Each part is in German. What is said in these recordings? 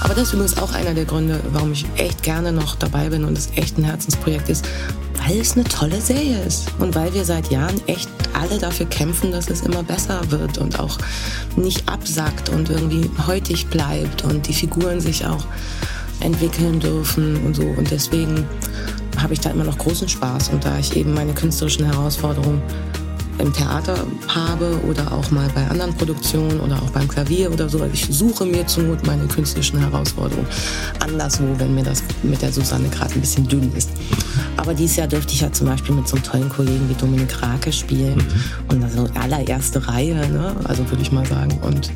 Aber das ist übrigens auch einer der Gründe, warum ich echt gerne noch dabei bin und es echt ein Herzensprojekt ist, weil es eine tolle Serie ist und weil wir seit Jahren echt alle dafür kämpfen, dass es immer besser wird und auch nicht absackt und irgendwie heutig bleibt und die Figuren sich auch entwickeln dürfen und so. Und deswegen habe ich da immer noch großen Spaß und da ich eben meine künstlerischen Herausforderungen im Theater habe oder auch mal bei anderen Produktionen oder auch beim Klavier oder so. Ich suche mir zur Not meine künstlerischen Herausforderungen anderswo, wenn mir das mit der Susanne gerade ein bisschen dünn ist. Aber dieses Jahr dürfte ich ja zum Beispiel mit so einem tollen Kollegen wie Dominik Rake spielen mhm. und also allererste Reihe, ne? also würde ich mal sagen. Und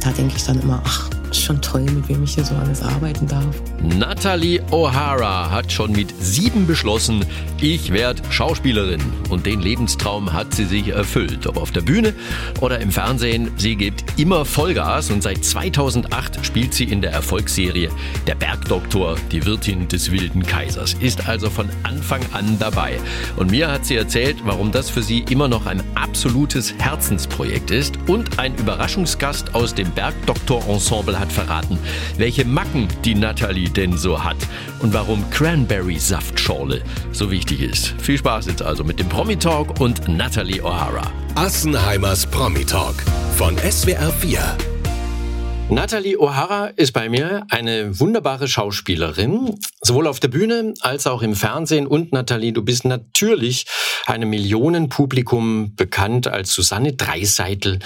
da denke ich dann immer, ach, schon toll, mit wem ich hier so alles arbeiten darf. Natalie O'Hara hat schon mit sieben beschlossen, ich werde Schauspielerin. Und den Lebenstraum hat sie sich erfüllt. Ob auf der Bühne oder im Fernsehen, sie gibt immer Vollgas und seit 2008 spielt sie in der Erfolgsserie Der Bergdoktor, die Wirtin des wilden Kaisers. Ist also von Anfang an dabei. Und mir hat sie erzählt, warum das für sie immer noch ein absolutes Herzensprojekt ist. Und ein Überraschungsgast aus dem Bergdoktor-Ensemble hat verraten, welche Macken die Natalie denn so hat und warum Cranberry-Saftschorle so wichtig ist. Viel Spaß jetzt also mit dem Promi-Talk und Natalie O'Hara. Assenheimers Promi-Talk von SWR 4. Natalie O'Hara ist bei mir eine wunderbare Schauspielerin, sowohl auf der Bühne als auch im Fernsehen. Und Natalie, du bist natürlich einem Millionenpublikum bekannt als Susanne Dreiseitel,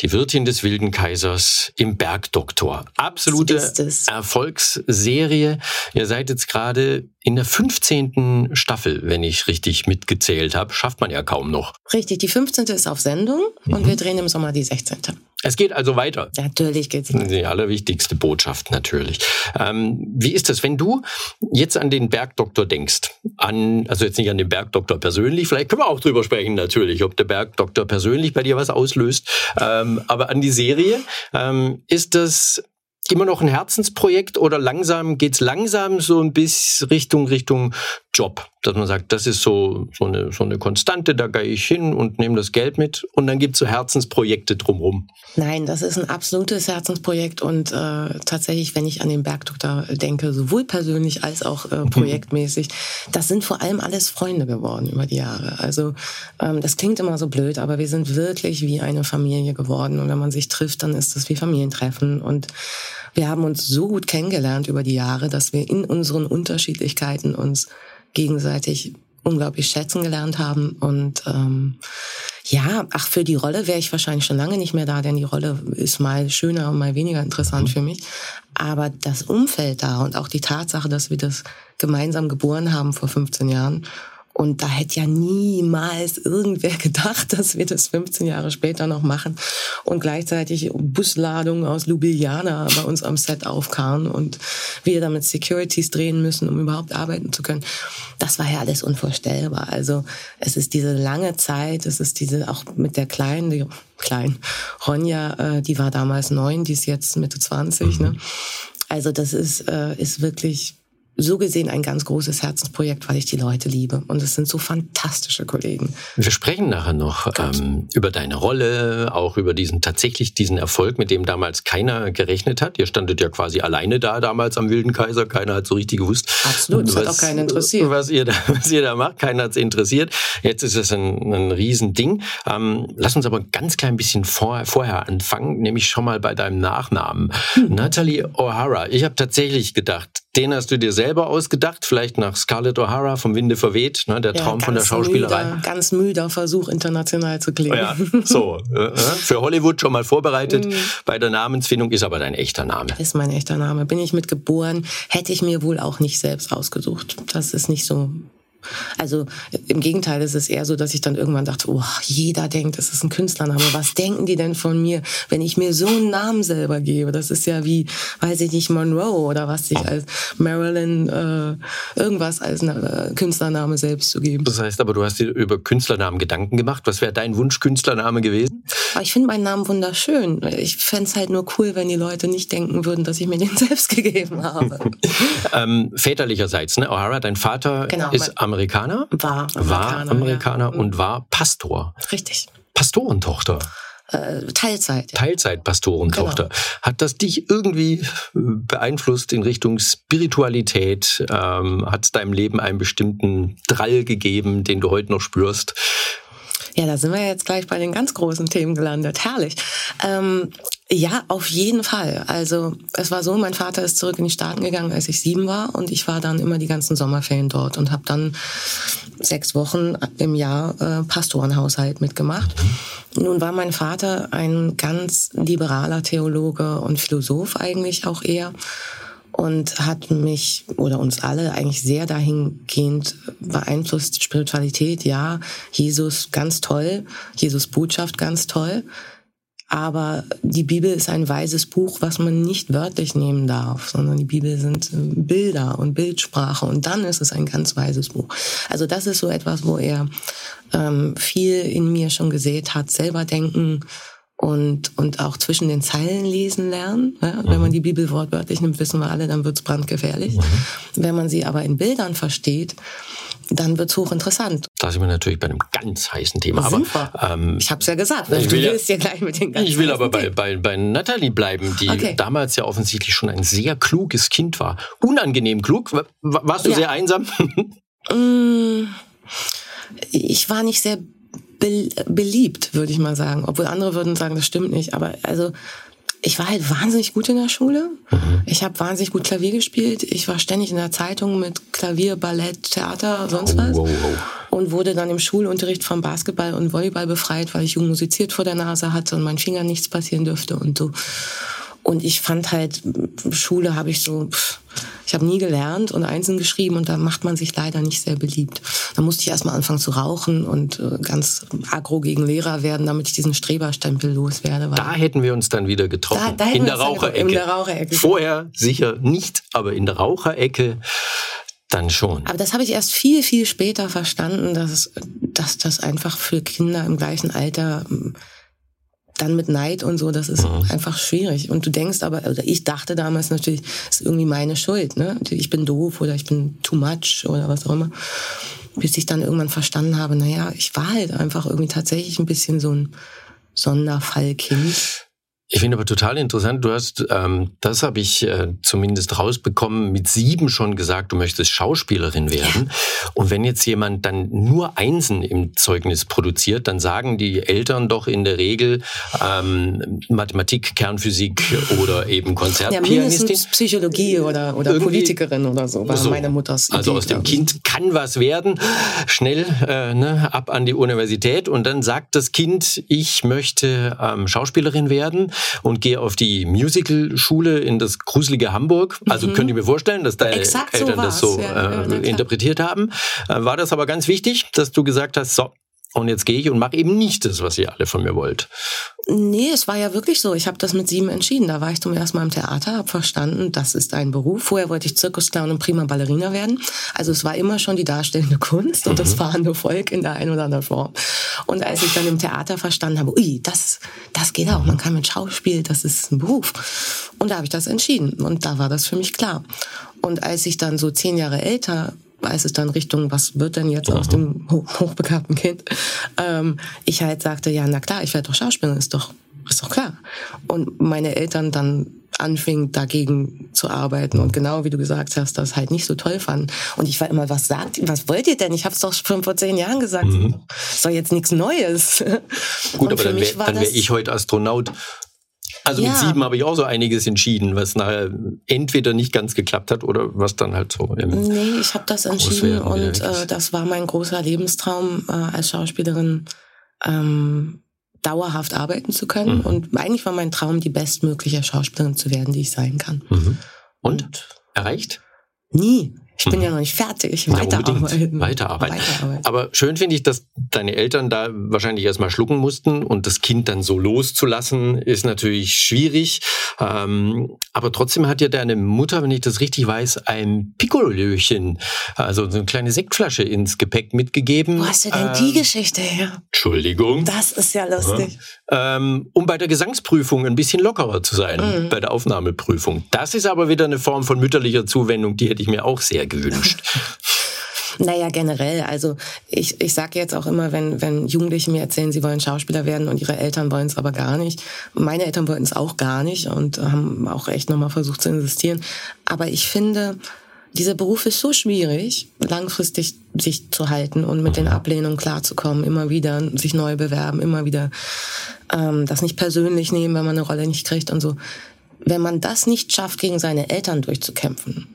die Wirtin des Wilden Kaisers im Bergdoktor. Absolute Erfolgsserie. Ihr seid jetzt gerade in der 15. Staffel, wenn ich richtig mitgezählt habe. Schafft man ja kaum noch. Richtig, die 15. ist auf Sendung und mhm. wir drehen im Sommer die 16. Es geht also weiter. Natürlich geht's weiter. Die allerwichtigste Botschaft natürlich. Ähm, wie ist das, wenn du jetzt an den Bergdoktor denkst? An, also jetzt nicht an den Bergdoktor persönlich, vielleicht können wir auch drüber sprechen natürlich, ob der Bergdoktor persönlich bei dir was auslöst. Ähm, aber an die Serie, ähm, ist das immer noch ein Herzensprojekt oder langsam geht's langsam so ein bisschen Richtung Richtung Job, dass man sagt, das ist so so eine so eine Konstante, da gehe ich hin und nehme das Geld mit und dann gibt's so Herzensprojekte drumherum. Nein, das ist ein absolutes Herzensprojekt und äh, tatsächlich, wenn ich an den Bergdoktor denke, sowohl persönlich als auch äh, projektmäßig, das sind vor allem alles Freunde geworden über die Jahre. Also ähm, das klingt immer so blöd, aber wir sind wirklich wie eine Familie geworden und wenn man sich trifft, dann ist das wie Familientreffen und wir haben uns so gut kennengelernt über die Jahre, dass wir in unseren Unterschiedlichkeiten uns gegenseitig unglaublich schätzen gelernt haben. Und ähm, ja, ach, für die Rolle wäre ich wahrscheinlich schon lange nicht mehr da, denn die Rolle ist mal schöner und mal weniger interessant für mich. Aber das Umfeld da und auch die Tatsache, dass wir das gemeinsam geboren haben vor 15 Jahren und da hätte ja niemals irgendwer gedacht, dass wir das 15 Jahre später noch machen und gleichzeitig Busladungen aus Ljubljana bei uns am Set aufkamen und wir damit Securities drehen müssen, um überhaupt arbeiten zu können. Das war ja alles unvorstellbar. Also es ist diese lange Zeit, es ist diese auch mit der kleinen, die klein Ronja, äh, die war damals neun, die ist jetzt Mitte 20. Ne? Also das ist äh, ist wirklich so gesehen ein ganz großes Herzensprojekt, weil ich die Leute liebe. Und es sind so fantastische Kollegen. Wir sprechen nachher noch ähm, über deine Rolle, auch über diesen tatsächlich diesen Erfolg, mit dem damals keiner gerechnet hat. Ihr standet ja quasi alleine da damals am Wilden Kaiser. Keiner hat so richtig gewusst. Absolut, das was, hat auch keinen interessiert. Was ihr da, was ihr da macht, keiner hat es interessiert. Jetzt ist es ein, ein Riesending. Ähm, lass uns aber ein ganz klein bisschen vor, vorher anfangen, nämlich schon mal bei deinem Nachnamen. Hm. Natalie O'Hara. Ich habe tatsächlich gedacht, den hast du dir selber ausgedacht, vielleicht nach Scarlett O'Hara vom Winde verweht, ne, der Traum ja, von der Schauspielerei. Müder, ganz müder Versuch, international zu klingen. Ja, so, äh, äh, für Hollywood schon mal vorbereitet. Mhm. Bei der Namensfindung ist aber dein echter Name. Ist mein echter Name. Bin ich mit geboren, hätte ich mir wohl auch nicht selbst ausgesucht. Das ist nicht so also im Gegenteil, es ist eher so, dass ich dann irgendwann dachte, oh, jeder denkt, es ist ein Künstlername. Was denken die denn von mir, wenn ich mir so einen Namen selber gebe? Das ist ja wie, weiß ich nicht, Monroe oder was sich als Marilyn äh, irgendwas als äh, Künstlername selbst zu geben. Das heißt aber, du hast dir über Künstlernamen Gedanken gemacht. Was wäre dein Wunschkünstlername gewesen? Aber ich finde meinen Namen wunderschön. Ich fände es halt nur cool, wenn die Leute nicht denken würden, dass ich mir den selbst gegeben habe. ähm, väterlicherseits, ne? O'Hara, dein Vater genau, ist am Amerikaner? War Amerikaner. War Amerikaner ja. und war Pastor. Richtig. Pastorentochter. Äh, Teilzeit. Teilzeitpastorentochter. Genau. Hat das dich irgendwie beeinflusst in Richtung Spiritualität? Ähm, Hat es deinem Leben einen bestimmten Drall gegeben, den du heute noch spürst? Ja, da sind wir jetzt gleich bei den ganz großen Themen gelandet. Herrlich. Ähm, ja, auf jeden Fall. Also es war so, mein Vater ist zurück in die Staaten gegangen, als ich sieben war und ich war dann immer die ganzen Sommerferien dort und habe dann sechs Wochen im Jahr äh, Pastorenhaushalt mitgemacht. Nun war mein Vater ein ganz liberaler Theologe und Philosoph eigentlich auch eher und hat mich oder uns alle eigentlich sehr dahingehend beeinflusst. Spiritualität, ja, Jesus ganz toll, Jesus Botschaft ganz toll. Aber die Bibel ist ein weises Buch, was man nicht wörtlich nehmen darf, sondern die Bibel sind äh, Bilder und Bildsprache und dann ist es ein ganz weises Buch. Also das ist so etwas, wo er ähm, viel in mir schon gesät hat, selber denken, und, und auch zwischen den Zeilen lesen lernen. Ja, mhm. Wenn man die Bibel wortwörtlich nimmt, wissen wir alle, dann wird's brandgefährlich. Mhm. Wenn man sie aber in Bildern versteht, dann wird's hochinteressant. Da sind wir natürlich bei einem ganz heißen Thema. Aber, ähm, ich habe es ja gesagt, ich du willst ja gleich mit den ganz Ich will aber bei, bei, bei Natalie bleiben, die okay. damals ja offensichtlich schon ein sehr kluges Kind war. Unangenehm klug. Warst du ja. sehr einsam? Mm, ich war nicht sehr be beliebt, würde ich mal sagen. Obwohl andere würden sagen, das stimmt nicht. Aber also ich war halt wahnsinnig gut in der Schule. Mhm. Ich habe wahnsinnig gut Klavier gespielt. Ich war ständig in der Zeitung mit Klavier, Ballett, Theater, sonst was. Wow, wow. Und wurde dann im Schulunterricht vom Basketball und Volleyball befreit, weil ich jung musiziert vor der Nase hatte und meinen Fingern nichts passieren dürfte und so. Und ich fand halt, Schule habe ich so, ich habe nie gelernt und Einzeln geschrieben und da macht man sich leider nicht sehr beliebt. Da musste ich erstmal anfangen zu rauchen und äh, ganz agro gegen Lehrer werden, damit ich diesen Streberstempel loswerde. Da hätten wir uns dann wieder getroffen. Da, da in, der Raucherecke. in der Raucherecke. Vorher sicher nicht, aber in der Raucherecke dann schon. Aber das habe ich erst viel, viel später verstanden, dass, dass das einfach für Kinder im gleichen Alter dann mit Neid und so, das ist mhm. einfach schwierig. Und du denkst aber, oder ich dachte damals natürlich, ist irgendwie meine Schuld, ne? Ich bin doof oder ich bin too much oder was auch immer. Bis ich dann irgendwann verstanden habe, naja, ich war halt einfach irgendwie tatsächlich ein bisschen so ein Sonderfallkind. Ich finde aber total interessant, du hast, ähm, das habe ich äh, zumindest rausbekommen, mit sieben schon gesagt, du möchtest Schauspielerin werden. Ja. Und wenn jetzt jemand dann nur Einsen im Zeugnis produziert, dann sagen die Eltern doch in der Regel ähm, Mathematik, Kernphysik oder eben Konzertpianistin. Ja, Psychologie oder, oder Politikerin oder so, war so. meine Mutters Idee, Also aus dem Kind kann was werden, schnell äh, ne, ab an die Universität und dann sagt das Kind, ich möchte ähm, Schauspielerin werden und gehe auf die Musical-Schule in das gruselige Hamburg. Also mhm. könnt ihr mir vorstellen, dass deine Exakt Eltern so das so ja, äh, interpretiert haben. Äh, war das aber ganz wichtig, dass du gesagt hast, so, und jetzt gehe ich und mache eben nicht das, was ihr alle von mir wollt. Nee, es war ja wirklich so. Ich habe das mit sieben entschieden. Da war ich zum ersten Mal im Theater, habe verstanden, das ist ein Beruf. Vorher wollte ich Zirkusclown und prima Ballerina werden. Also es war immer schon die darstellende Kunst und mhm. das fahrende Volk in der einen oder anderen Form. Und als ich dann im Theater verstanden habe, ui, das, das geht auch. Man kann mit Schauspiel, das ist ein Beruf. Und da habe ich das entschieden. Und da war das für mich klar. Und als ich dann so zehn Jahre älter als es dann Richtung, was wird denn jetzt aus dem hochbegabten Kind, ähm, ich halt sagte, ja, na klar, ich werde doch Schauspielerin, ist doch, ist doch klar. Und meine Eltern dann anfingen dagegen zu arbeiten und genau wie du gesagt hast, das halt nicht so toll fanden. Und ich war immer, was sagt, was wollt ihr denn? Ich habe es doch schon vor zehn Jahren gesagt. Mhm. Doch jetzt nichts Neues. Gut, aber dann wäre wär ich heute Astronaut also ja. mit sieben habe ich auch so einiges entschieden, was nachher entweder nicht ganz geklappt hat oder was dann halt so. Nee, ich habe das entschieden und äh, das war mein großer Lebenstraum äh, als Schauspielerin. Ähm, dauerhaft arbeiten zu können. Mhm. Und eigentlich war mein Traum, die bestmögliche Schauspielerin zu werden, die ich sein kann. Mhm. Und? Und? Erreicht? Nie. Ich bin mhm. ja noch nicht fertig. Weiterarbeiten. Weiterarbeiten. Weiterarbeiten. Aber schön finde ich, dass deine Eltern da wahrscheinlich erstmal schlucken mussten und das Kind dann so loszulassen, ist natürlich schwierig. Ähm, aber trotzdem hat ja deine Mutter, wenn ich das richtig weiß, ein Piccolöchen, also so eine kleine Sektflasche ins Gepäck mitgegeben. Wo hast du denn ähm, die Geschichte her? Entschuldigung. Das ist ja lustig. Ja. Ähm, um bei der Gesangsprüfung ein bisschen lockerer zu sein, mhm. bei der Aufnahmeprüfung. Das ist aber wieder eine Form von mütterlicher Zuwendung, die hätte ich mir auch sehr gewünscht. Naja, generell. Also ich, ich sage jetzt auch immer, wenn, wenn Jugendliche mir erzählen, sie wollen Schauspieler werden und ihre Eltern wollen es aber gar nicht. Meine Eltern wollten es auch gar nicht und haben auch echt nochmal versucht zu insistieren. Aber ich finde, dieser Beruf ist so schwierig, langfristig sich zu halten und mit den Ablehnungen klarzukommen, immer wieder sich neu bewerben, immer wieder ähm, das nicht persönlich nehmen, wenn man eine Rolle nicht kriegt und so. Wenn man das nicht schafft, gegen seine Eltern durchzukämpfen,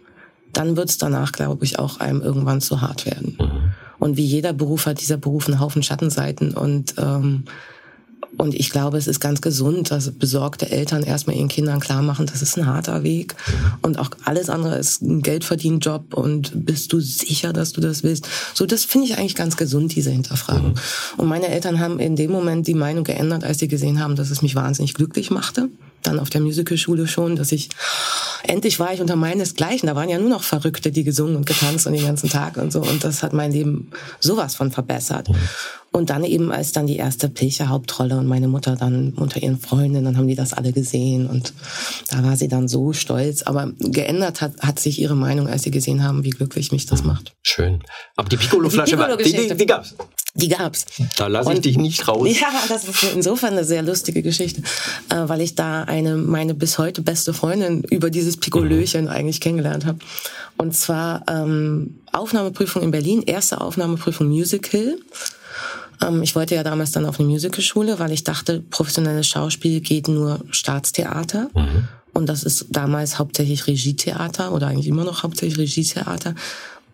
dann wird es danach, glaube ich, auch einem irgendwann zu hart werden. Mhm. Und wie jeder Beruf hat dieser Beruf einen Haufen Schattenseiten und ähm, und ich glaube, es ist ganz gesund, dass besorgte Eltern erstmal ihren Kindern klar machen, das ist ein harter Weg. Und auch alles andere ist ein Geldverdienjob und bist du sicher, dass du das willst? So, das finde ich eigentlich ganz gesund, diese Hinterfragung. Mhm. Und meine Eltern haben in dem Moment die Meinung geändert, als sie gesehen haben, dass es mich wahnsinnig glücklich machte dann auf der Musicalschule schon, dass ich endlich war ich unter meinesgleichen. Da waren ja nur noch Verrückte, die gesungen und getanzt und den ganzen Tag und so. Und das hat mein Leben sowas von verbessert. Und dann eben als dann die erste Pilcher-Hauptrolle und meine Mutter dann unter ihren Freundinnen, dann haben die das alle gesehen und da war sie dann so stolz. Aber geändert hat, hat sich ihre Meinung, als sie gesehen haben, wie glücklich mich das macht. Schön. Aber die Piccolo-Flasche, Piccolo die, die, die gab's. Die gab's. Da lasse ich dich nicht raus. Ja, das ist insofern eine sehr lustige Geschichte, äh, weil ich da eine meine bis heute beste Freundin über dieses Pikolöchen mhm. eigentlich kennengelernt habe. Und zwar ähm, Aufnahmeprüfung in Berlin, erste Aufnahmeprüfung Musical. Ähm, ich wollte ja damals dann auf eine Musicalschule, weil ich dachte, professionelles Schauspiel geht nur Staatstheater. Mhm. Und das ist damals hauptsächlich Regietheater oder eigentlich immer noch hauptsächlich Regietheater.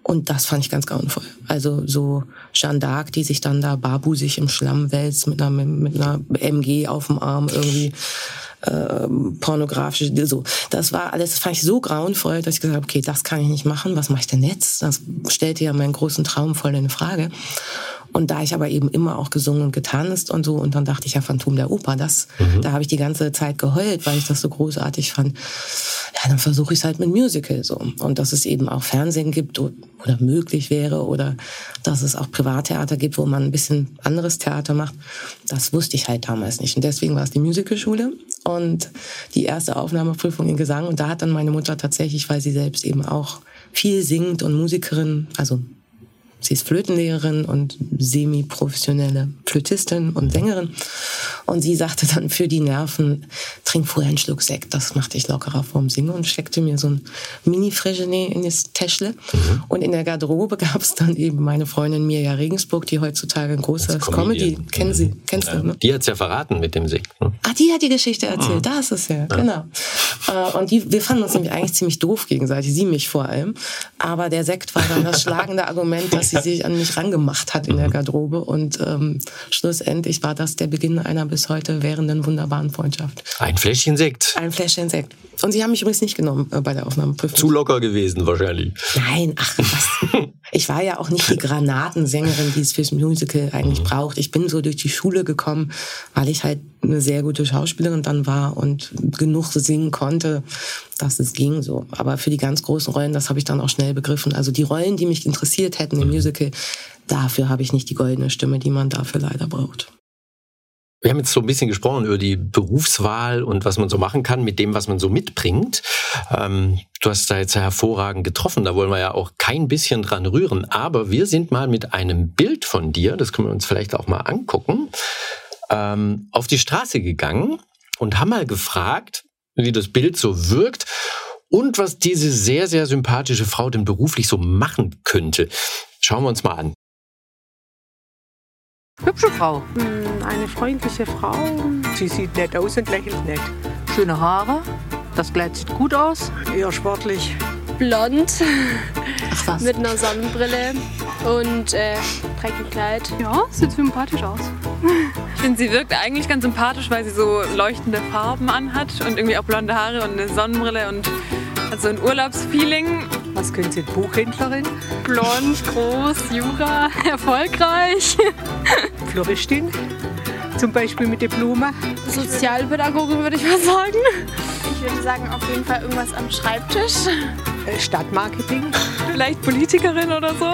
Und das fand ich ganz grauenvoll. Also so Jeanne d'Arc, die sich dann da barbusig im Schlamm wälzt mit einer, mit einer MG auf dem Arm irgendwie äh, pornografische, so. Das war alles, das fand ich so grauenvoll, dass ich gesagt habe, okay, das kann ich nicht machen. Was mache ich denn jetzt? Das stellte ja meinen großen Traum voll in Frage. Und da ich aber eben immer auch gesungen und getanzt und so, und dann dachte ich ja, Phantom der Oper, das, mhm. da habe ich die ganze Zeit geheult, weil ich das so großartig fand. Ja, dann versuche ich es halt mit Musical so. Und dass es eben auch Fernsehen gibt oder möglich wäre oder dass es auch Privattheater gibt, wo man ein bisschen anderes Theater macht, das wusste ich halt damals nicht. Und deswegen war es die Musicalschule und die erste Aufnahmeprüfung in Gesang. Und da hat dann meine Mutter tatsächlich, weil sie selbst eben auch viel singt und Musikerin, also Sie ist Flötenlehrerin und semi-professionelle Flötistin und Sängerin. Und sie sagte dann für die Nerven, trink vorher einen Schluck Sekt, das macht dich lockerer vorm Singen und steckte mir so ein Mini-Fregenet in das Täschle. Mhm. Und in der Garderobe gab es dann eben meine Freundin Mirja Regensburg, die heutzutage ein großes Comedy, kennen Sie, kennst ja. du, ne? Die hat's ja verraten mit dem Sekt. Ne? Ah, die hat die Geschichte erzählt, mhm. da ist es ja, ja. genau. Äh, und die, wir fanden uns nämlich eigentlich ziemlich doof gegenseitig, sie mich vor allem. Aber der Sekt war dann das schlagende Argument, dass sie sich an mich rangemacht hat in der mhm. Garderobe. Und ähm, schlussendlich war das der Beginn einer bis heute währenden wunderbaren Freundschaft. Ein Fläschchen Sekt. Ein Fläschchen Sekt. Und sie haben mich übrigens nicht genommen äh, bei der Aufnahmeprüfung. Zu locker gewesen wahrscheinlich. Nein, ach was. ich war ja auch nicht die Granatensängerin, die es fürs Musical eigentlich mhm. braucht. Ich bin so durch die Schule gekommen, weil ich halt eine sehr gute Schauspielerin dann war und genug singen konnte, dass es ging so. Aber für die ganz großen Rollen, das habe ich dann auch schnell begriffen. Also die Rollen, die mich interessiert hätten im mhm. Musical, dafür habe ich nicht die goldene Stimme, die man dafür leider braucht. Wir haben jetzt so ein bisschen gesprochen über die Berufswahl und was man so machen kann mit dem, was man so mitbringt. Ähm, du hast da jetzt hervorragend getroffen, da wollen wir ja auch kein bisschen dran rühren. Aber wir sind mal mit einem Bild von dir, das können wir uns vielleicht auch mal angucken, ähm, auf die Straße gegangen und haben mal gefragt, wie das Bild so wirkt und was diese sehr, sehr sympathische Frau denn beruflich so machen könnte. Schauen wir uns mal an. Hübsche Frau. Hm, eine freundliche Frau. Sie sieht nett aus und lächelt nett. Schöne Haare. Das Kleid sieht gut aus. Eher sportlich. Blond. Ach was. Mit einer Sonnenbrille und äh, trägt ein Kleid. Ja, sieht sympathisch aus. Ich finde, sie wirkt eigentlich ganz sympathisch, weil sie so leuchtende Farben anhat und irgendwie auch blonde Haare und eine Sonnenbrille und hat so ein Urlaubsfeeling. Was können Sie? Buchhändlerin? Blond, groß, Jura, erfolgreich. Floristin? Zum Beispiel mit der Blume? Sozialpädagogin würde ich mal sagen. Ich würde sagen, auf jeden Fall irgendwas am Schreibtisch. Äh, Stadtmarketing? Vielleicht Politikerin oder so.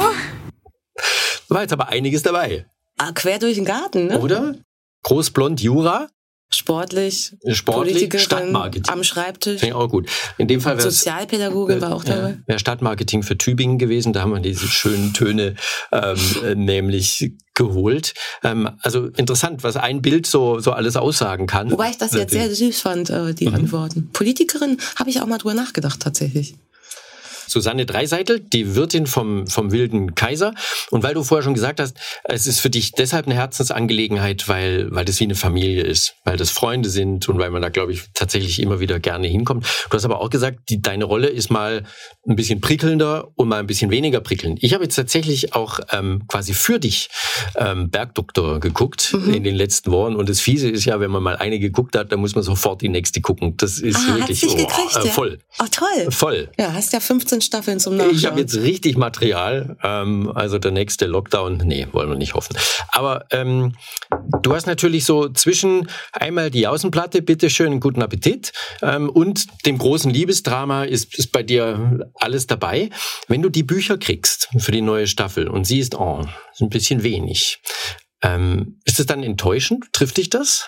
War jetzt aber einiges dabei. Ah, quer durch den Garten, ne? Oder? Großblond Jura? Sportlich, sportlich Stadtmarketing am Schreibtisch. Finde ich auch gut. In dem Fall Sozialpädagogin war auch dabei. Wäre Stadtmarketing für Tübingen gewesen. Da haben wir diese schönen Töne ähm, äh, nämlich geholt. Ähm, also interessant, was ein Bild so so alles aussagen kann. Wobei ich das jetzt sehr süß fand, äh, die mhm. Antworten. Politikerin habe ich auch mal drüber nachgedacht tatsächlich. Susanne Dreiseitel, die Wirtin vom, vom Wilden Kaiser. Und weil du vorher schon gesagt hast, es ist für dich deshalb eine Herzensangelegenheit, weil, weil das wie eine Familie ist, weil das Freunde sind und weil man da, glaube ich, tatsächlich immer wieder gerne hinkommt. Du hast aber auch gesagt, die, deine Rolle ist mal ein bisschen prickelnder und mal ein bisschen weniger prickelnd. Ich habe jetzt tatsächlich auch ähm, quasi für dich ähm, Bergdoktor geguckt mhm. in den letzten Wochen. Und das Fiese ist ja, wenn man mal eine geguckt hat, dann muss man sofort die nächste gucken. Das ist ah, wirklich oh, gekriegt, äh, voll. Ja? Oh, toll. Voll. Ja, hast ja 15 Staffeln zum Nachschauen. Ich habe jetzt richtig Material. Ähm, also der nächste Lockdown, nee, wollen wir nicht hoffen. Aber ähm, du hast natürlich so zwischen einmal die Außenplatte, bitteschön, guten Appetit, ähm, und dem großen Liebesdrama ist, ist bei dir alles dabei. Wenn du die Bücher kriegst für die neue Staffel und siehst, oh, ist ein bisschen wenig, ähm, ist es dann enttäuschend? Trifft dich das?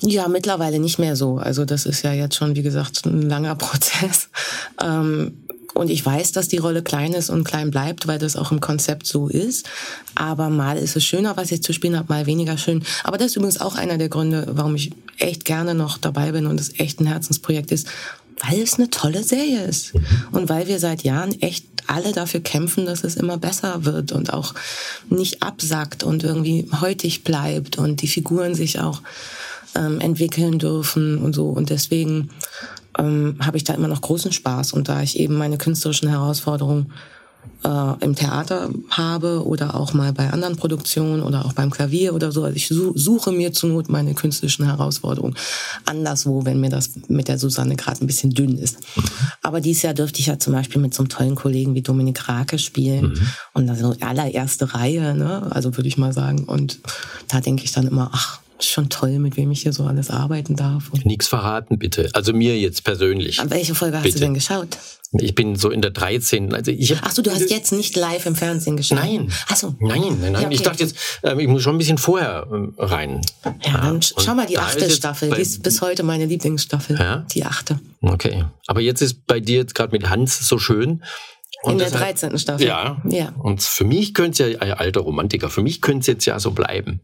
Ja, mittlerweile nicht mehr so. Also das ist ja jetzt schon, wie gesagt, ein langer Prozess. Ähm, und ich weiß, dass die Rolle klein ist und klein bleibt, weil das auch im Konzept so ist. Aber mal ist es schöner, was ich zu spielen habe, mal weniger schön. Aber das ist übrigens auch einer der Gründe, warum ich echt gerne noch dabei bin und es echt ein Herzensprojekt ist, weil es eine tolle Serie ist. Und weil wir seit Jahren echt alle dafür kämpfen, dass es immer besser wird und auch nicht absackt und irgendwie heutig bleibt und die Figuren sich auch ähm, entwickeln dürfen und so. Und deswegen ähm, habe ich da immer noch großen Spaß. Und da ich eben meine künstlerischen Herausforderungen äh, im Theater habe oder auch mal bei anderen Produktionen oder auch beim Klavier oder so. Also ich suche mir zur Not meine künstlerischen Herausforderungen anderswo, wenn mir das mit der Susanne gerade ein bisschen dünn ist. Aber dieses Jahr dürfte ich ja zum Beispiel mit so einem tollen Kollegen wie Dominik Rake spielen mhm. und das so allererste Reihe, ne? also würde ich mal sagen. Und da denke ich dann immer, ach, schon toll, mit wem ich hier so alles arbeiten darf. Nichts verraten, bitte. Also mir jetzt persönlich. An welche Folge bitte. hast du denn geschaut? Ich bin so in der 13. Also ich Ach so, du hast jetzt nicht live im Fernsehen geschaut? Nein. Ach so. Nein, nein, nein. Ja, okay. Ich dachte jetzt, ähm, ich muss schon ein bisschen vorher ähm, rein. Ja, dann Und schau mal die achte Staffel. Die ist bis heute meine Lieblingsstaffel. Ja? Die achte. Okay. Aber jetzt ist bei dir jetzt gerade mit Hans so schön. Und in der 13. Staffel. Ja. ja. Und für mich könnte es ja, alter Romantiker, für mich könnte es jetzt ja so bleiben.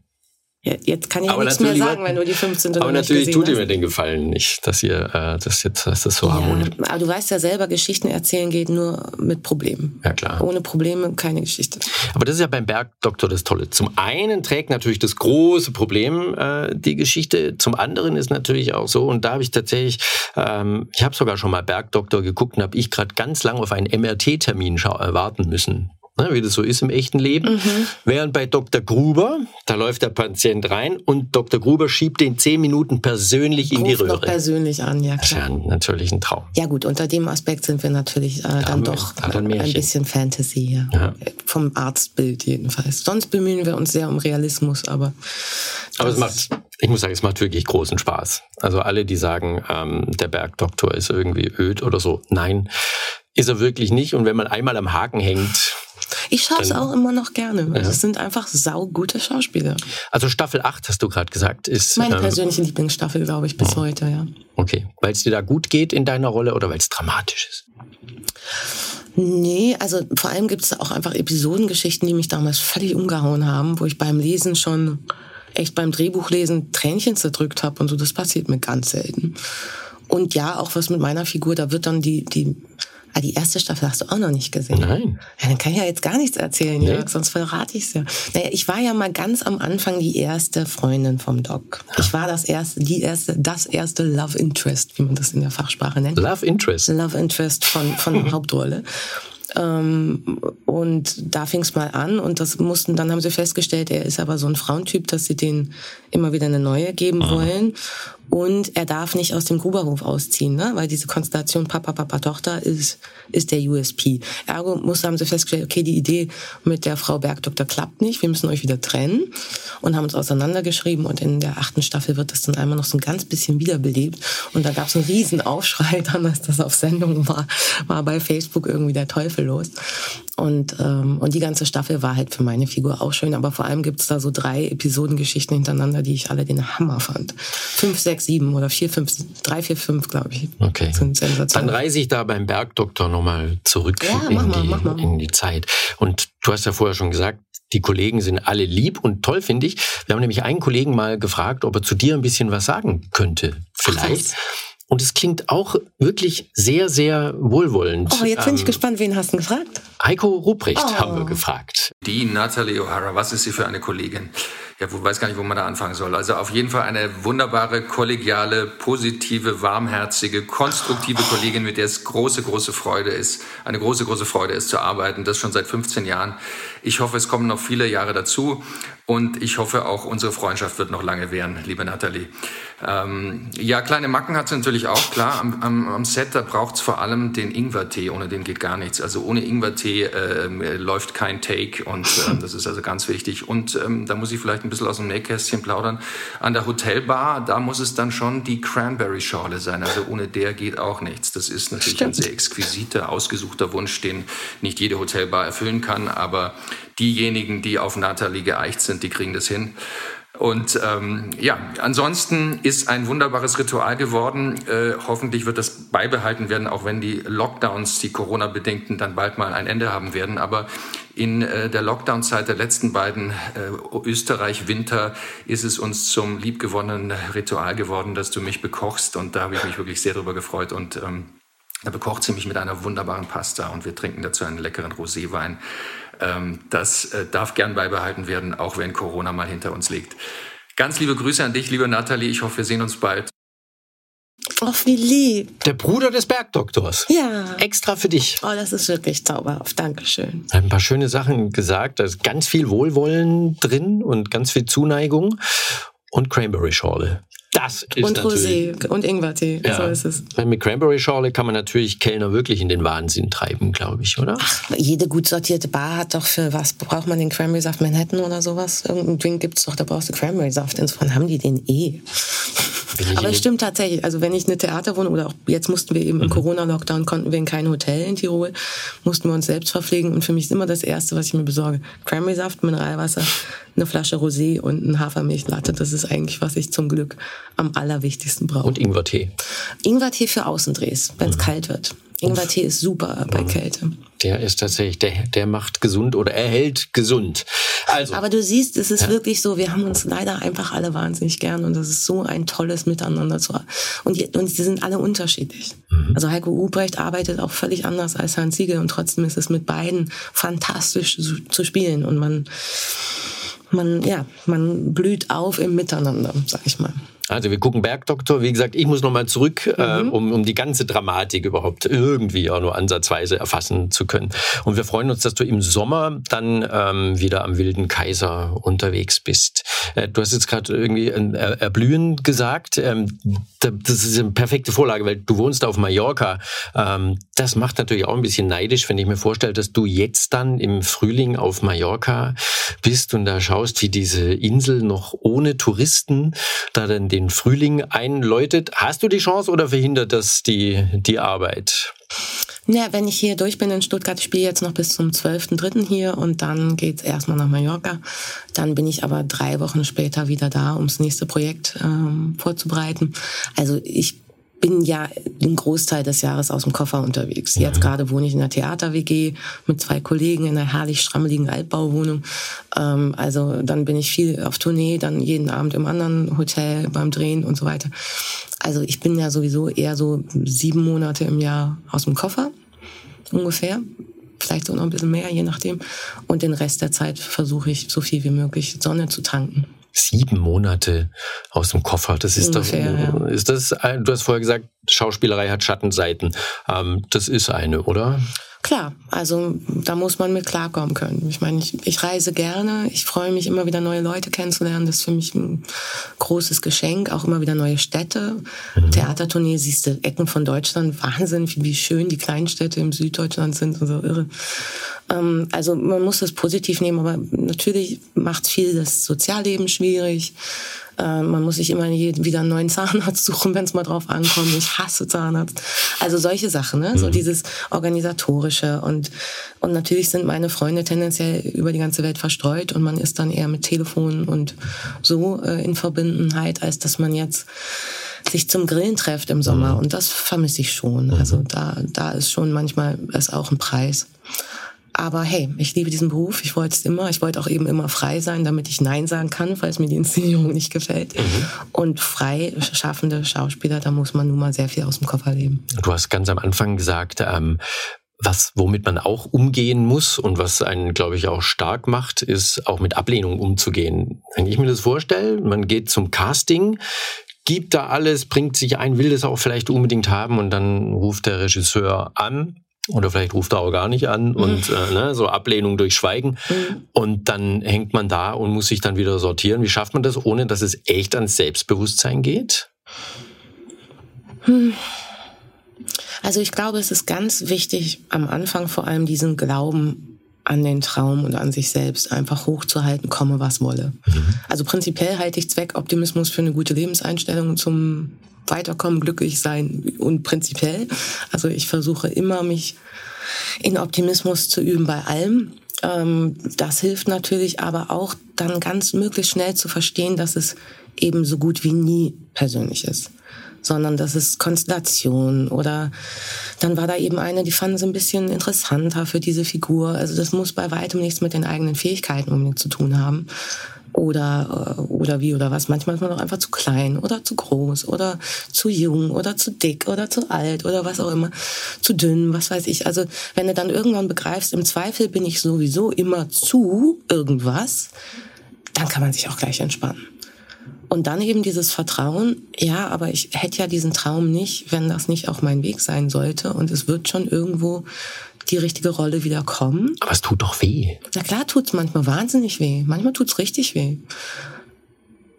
Jetzt kann ich aber nichts mehr sagen, wenn du die 15. Aber natürlich tut ihr mir den Gefallen nicht, dass ihr äh, das jetzt dass das so ja, harmonisch. Aber du weißt ja selber, Geschichten erzählen geht nur mit Problemen. Ja klar. Ohne Probleme keine Geschichte. Aber das ist ja beim Bergdoktor das Tolle. Zum einen trägt natürlich das große Problem äh, die Geschichte. Zum anderen ist natürlich auch so und da habe ich tatsächlich, ähm, ich habe sogar schon mal Bergdoktor geguckt und habe ich gerade ganz lang auf einen MRT-Termin äh, warten müssen ne, wie das so ist im echten Leben. Mhm. Während bei Dr. Gruber, da läuft der Patient rein und Dr. Gruber schiebt den zehn Minuten persönlich in Ruft die Röhre. Noch persönlich an, ja klar. Das ist ja natürlich ein Traum. Ja gut, unter dem Aspekt sind wir natürlich äh, dann doch ein, ein bisschen Fantasy hier. Ja. Vom Arztbild jedenfalls. Sonst bemühen wir uns sehr um Realismus, aber... Aber es macht, ich muss sagen, es macht wirklich großen Spaß. Also alle, die sagen, ähm, der Bergdoktor ist irgendwie öd oder so. Nein, ist er wirklich nicht. Und wenn man einmal am Haken hängt, ich schaue es auch immer noch gerne. Ja. Es sind einfach saugute Schauspieler. Also Staffel 8, hast du gerade gesagt, ist. Meine ähm, persönliche Lieblingsstaffel, glaube ich, bis oh. heute, ja. Okay. Weil es dir da gut geht in deiner Rolle oder weil es dramatisch ist? Nee, also vor allem gibt es auch einfach Episodengeschichten, die mich damals völlig umgehauen haben, wo ich beim Lesen schon echt beim Drehbuchlesen Tränchen zerdrückt habe und so. Das passiert mir ganz selten. Und ja, auch was mit meiner Figur, da wird dann die, die Ah, die erste Staffel hast du auch noch nicht gesehen. Nein. Ja, dann kann ich ja jetzt gar nichts erzählen. Jörg, sonst verrate ich es ja. Naja, ich war ja mal ganz am Anfang die erste Freundin vom Doc. Ich war das erste, die erste, das erste Love Interest, wie man das in der Fachsprache nennt. Love Interest. Love Interest von, von Hauptrolle. Ähm, und da fing es mal an und das mussten, dann haben sie festgestellt, er ist aber so ein Frauentyp, dass sie den immer wieder eine neue geben Aha. wollen. Und er darf nicht aus dem Gruberhof ausziehen, ne? weil diese Konstellation Papa, Papa, Tochter ist, ist der USP. Ergo muss, haben sie festgestellt, okay, die Idee mit der Frau Bergdoktor klappt nicht, wir müssen euch wieder trennen und haben uns auseinandergeschrieben und in der achten Staffel wird das dann einmal noch so ein ganz bisschen wiederbelebt und da gab es einen riesen Aufschrei dann, als das auf Sendung war, war bei Facebook irgendwie der Teufel los. Und, ähm, und die ganze Staffel war halt für meine Figur auch schön, aber vor allem gibt's da so drei Episodengeschichten hintereinander, die ich alle den Hammer fand. Fünf, sechs, sieben oder vier, fünf, drei, vier, fünf, glaube ich. Okay. Dann reise ich da beim Bergdoktor nochmal zurück ja, in, mal, die, in die Zeit. Und du hast ja vorher schon gesagt, die Kollegen sind alle lieb und toll, finde ich. Wir haben nämlich einen Kollegen mal gefragt, ob er zu dir ein bisschen was sagen könnte. Vielleicht. Ach, und es klingt auch wirklich sehr, sehr wohlwollend. Oh, jetzt bin ähm, ich gespannt, wen hast du gefragt? Heiko Ruprecht oh. haben wir gefragt. Die Natalie O'Hara, was ist sie für eine Kollegin? Ja, wo, weiß gar nicht, wo man da anfangen soll. Also auf jeden Fall eine wunderbare, kollegiale, positive, warmherzige, konstruktive Kollegin, mit der es große, große Freude ist, eine große, große Freude ist zu arbeiten. Das schon seit 15 Jahren. Ich hoffe, es kommen noch viele Jahre dazu und ich hoffe auch, unsere Freundschaft wird noch lange währen, liebe Nathalie. Ähm, ja, kleine Macken hat sie natürlich auch, klar. Am, am, am Set, da braucht es vor allem den Ingwertee. Ohne den geht gar nichts. Also ohne Ingwertee äh, läuft kein Take und äh, das ist also ganz wichtig. Und ähm, da muss ich vielleicht ein bisschen aus dem Nähkästchen plaudern. An der Hotelbar, da muss es dann schon die Cranberry-Schorle sein. Also ohne der geht auch nichts. Das ist natürlich Stimmt. ein sehr exquisiter, ausgesuchter Wunsch, den nicht jede Hotelbar erfüllen kann. Aber diejenigen, die auf Nathalie geeicht sind, die kriegen das hin. Und ähm, ja, ansonsten ist ein wunderbares Ritual geworden. Äh, hoffentlich wird das beibehalten werden, auch wenn die Lockdowns, die Corona-bedingten, dann bald mal ein Ende haben werden. Aber in äh, der Lockdown-Zeit der letzten beiden äh, Österreich-Winter ist es uns zum liebgewonnenen Ritual geworden, dass du mich bekochst. Und da habe ich mich wirklich sehr darüber gefreut. Und ähm, da bekocht sie mich mit einer wunderbaren Pasta und wir trinken dazu einen leckeren Roséwein. Ähm, das äh, darf gern beibehalten werden, auch wenn Corona mal hinter uns liegt. Ganz liebe Grüße an dich, liebe Nathalie. Ich hoffe, wir sehen uns bald. Ach, wie lieb. Der Bruder des Bergdoktors. Ja. Extra für dich. Oh, das ist wirklich zauberhaft. Dankeschön. Hat ein paar schöne Sachen gesagt. Da ist ganz viel Wohlwollen drin und ganz viel Zuneigung. Und Cranberry-Schorle. Das ist und Rosé und Ingwertee, ja. so ist es. Mit Cranberry-Schorle kann man natürlich Kellner wirklich in den Wahnsinn treiben, glaube ich, oder? Ach, jede gut sortierte Bar hat doch für was, braucht man den Cranberry-Saft Manhattan oder sowas? Irgendeinen Drink gibt es doch, da brauchst du Cranberry-Saft. Insofern haben die den eh. Aber es stimmt tatsächlich. Also wenn ich eine Theaterwohnung oder auch jetzt mussten wir eben im mhm. Corona-Lockdown, konnten wir in kein Hotel in Tirol, mussten wir uns selbst verpflegen. Und für mich ist immer das Erste, was ich mir besorge, Cranberry-Saft, Mineralwasser, eine Flasche Rosé und ein Hafermilchlatte. Das ist eigentlich, was ich zum Glück am allerwichtigsten brauche. Und Ingwertee. Ingwertee für Außendrehs, wenn es mhm. kalt wird. Ingwertee ist super bei mhm. Kälte. Der ist tatsächlich, der, der macht gesund oder erhält gesund. Also. Aber du siehst, es ist ja. wirklich so, wir haben uns leider einfach alle wahnsinnig gern und das ist so ein tolles Miteinander zu haben. Und, die, und sie sind alle unterschiedlich. Mhm. Also Heiko Ubrecht arbeitet auch völlig anders als Hans Siegel und trotzdem ist es mit beiden fantastisch zu, zu spielen und man, man, ja, man blüht auf im Miteinander, sag ich mal. Also wir gucken Bergdoktor. Wie gesagt, ich muss nochmal zurück, äh, mhm. äh, um, um die ganze Dramatik überhaupt irgendwie auch nur ansatzweise erfassen zu können. Und wir freuen uns, dass du im Sommer dann ähm, wieder am Wilden Kaiser unterwegs bist. Äh, du hast jetzt gerade irgendwie ein Erblühen gesagt. Ähm, das ist eine perfekte Vorlage, weil du wohnst auf Mallorca. Ähm, das macht natürlich auch ein bisschen neidisch, wenn ich mir vorstelle, dass du jetzt dann im Frühling auf Mallorca bist und da schaust, wie diese Insel noch ohne Touristen da dann den Frühling einläutet. Hast du die Chance oder verhindert das die, die Arbeit? Ja, wenn ich hier durch bin in Stuttgart, ich spiele jetzt noch bis zum 12.3. hier und dann geht's erstmal nach Mallorca. Dann bin ich aber drei Wochen später wieder da, ums nächste Projekt ähm, vorzubereiten. Also ich bin ja den Großteil des Jahres aus dem Koffer unterwegs. Jetzt gerade wohne ich in einer Theater-WG mit zwei Kollegen in einer herrlich strammeligen Altbauwohnung. Ähm, also dann bin ich viel auf Tournee, dann jeden Abend im anderen Hotel beim Drehen und so weiter. Also ich bin ja sowieso eher so sieben Monate im Jahr aus dem Koffer ungefähr. Vielleicht so noch ein bisschen mehr, je nachdem. Und den Rest der Zeit versuche ich so viel wie möglich Sonne zu tanken sieben Monate aus dem Koffer. Das ist Ungefähr, doch, ja. ist das, du hast vorher gesagt, Schauspielerei hat Schattenseiten. Ähm, das ist eine, oder? Klar, also da muss man mit klarkommen können. Ich meine, ich, ich reise gerne, ich freue mich immer wieder neue Leute kennenzulernen. Das ist für mich ein großes Geschenk, auch immer wieder neue Städte. Mhm. Theatertournee siehst du Ecken von Deutschland, Wahnsinn, wie schön die Kleinstädte im Süddeutschland sind und so irre. Ähm, also man muss das positiv nehmen, aber natürlich macht viel das Sozialleben schwierig. Äh, man muss sich immer wieder einen neuen Zahnarzt suchen, wenn es mal drauf ankommt. Ich hasse Zahnarzt. Also solche Sachen, ne? so mhm. dieses organisatorische und und natürlich sind meine Freunde tendenziell über die ganze Welt verstreut und man ist dann eher mit Telefon und so äh, in Verbundenheit, als dass man jetzt sich zum Grillen trefft im Sommer. Mhm. Und das vermisse ich schon. Also da, da ist schon manchmal ist auch ein Preis. Aber hey, ich liebe diesen Beruf. Ich wollte es immer. Ich wollte auch eben immer frei sein, damit ich Nein sagen kann, falls mir die Inszenierung nicht gefällt. Mhm. Und frei schaffende Schauspieler, da muss man nun mal sehr viel aus dem Koffer leben. Du hast ganz am Anfang gesagt, ähm, was, womit man auch umgehen muss und was einen, glaube ich, auch stark macht, ist auch mit Ablehnung umzugehen. Wenn ich mir das vorstelle, man geht zum Casting, gibt da alles, bringt sich ein, will das auch vielleicht unbedingt haben und dann ruft der Regisseur an oder vielleicht ruft er auch gar nicht an mhm. und äh, ne, so Ablehnung durch Schweigen. Mhm. Und dann hängt man da und muss sich dann wieder sortieren. Wie schafft man das, ohne dass es echt ans Selbstbewusstsein geht? Hm. Also ich glaube, es ist ganz wichtig, am Anfang vor allem diesen Glauben an den Traum und an sich selbst einfach hochzuhalten, komme was wolle. Mhm. Also prinzipiell halte ich Zweckoptimismus für eine gute Lebenseinstellung zum weiterkommen, glücklich sein und prinzipiell. Also ich versuche immer, mich in Optimismus zu üben bei allem. Ähm, das hilft natürlich aber auch dann ganz möglichst schnell zu verstehen, dass es eben so gut wie nie persönlich ist sondern das ist Konstellation oder dann war da eben eine, die fanden sie ein bisschen interessanter für diese Figur. Also das muss bei weitem nichts mit den eigenen Fähigkeiten unbedingt zu tun haben oder, äh, oder wie oder was. Manchmal ist man auch einfach zu klein oder zu groß oder zu jung oder zu dick oder zu alt oder was auch immer, zu dünn, was weiß ich. Also wenn du dann irgendwann begreifst, im Zweifel bin ich sowieso immer zu irgendwas, dann kann man sich auch gleich entspannen. Und dann eben dieses Vertrauen, ja, aber ich hätte ja diesen Traum nicht, wenn das nicht auch mein Weg sein sollte. Und es wird schon irgendwo die richtige Rolle wieder kommen. Aber es tut doch weh. Na klar tut's manchmal wahnsinnig weh. Manchmal tut's richtig weh.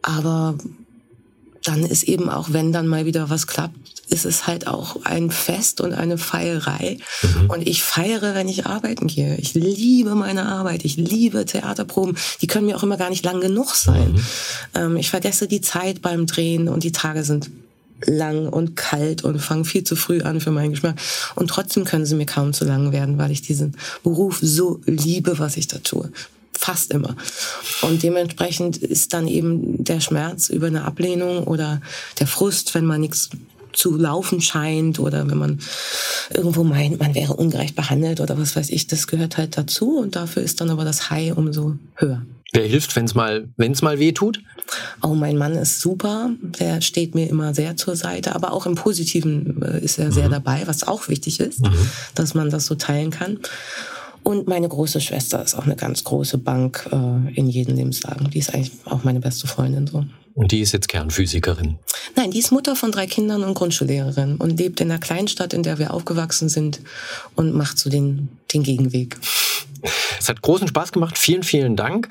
Aber dann ist eben auch, wenn dann mal wieder was klappt, ist es halt auch ein Fest und eine Feierei. Mhm. Und ich feiere, wenn ich arbeiten gehe. Ich liebe meine Arbeit. Ich liebe Theaterproben. Die können mir auch immer gar nicht lang genug sein. Mhm. Ähm, ich vergesse die Zeit beim Drehen und die Tage sind lang und kalt und fangen viel zu früh an für meinen Geschmack. Und trotzdem können sie mir kaum zu lang werden, weil ich diesen Beruf so liebe, was ich da tue. Fast immer. Und dementsprechend ist dann eben der Schmerz über eine Ablehnung oder der Frust, wenn man nichts zu laufen scheint oder wenn man irgendwo meint, man wäre ungerecht behandelt oder was weiß ich, das gehört halt dazu und dafür ist dann aber das High umso höher. Wer hilft, wenn es mal, wenn's mal weh tut? Oh, mein Mann ist super. Der steht mir immer sehr zur Seite. Aber auch im Positiven äh, ist er sehr mhm. dabei, was auch wichtig ist, mhm. dass man das so teilen kann. Und meine große Schwester ist auch eine ganz große Bank äh, in jedem Lebenslagen. Die ist eigentlich auch meine beste Freundin so. Und die ist jetzt Kernphysikerin? Nein, die ist Mutter von drei Kindern und Grundschullehrerin und lebt in der Kleinstadt, in der wir aufgewachsen sind und macht so den, den Gegenweg. Es hat großen Spaß gemacht. Vielen, vielen Dank.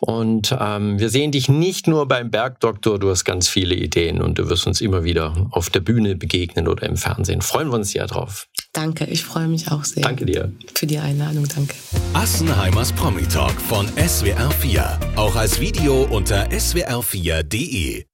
Und ähm, wir sehen dich nicht nur beim Bergdoktor, du hast ganz viele Ideen und du wirst uns immer wieder auf der Bühne begegnen oder im Fernsehen. Freuen wir uns sehr drauf. Danke, ich freue mich auch sehr. Danke dir. Für die Einladung, danke. Assenheimers Promi Talk von SWR4. Auch als Video unter swr4.de.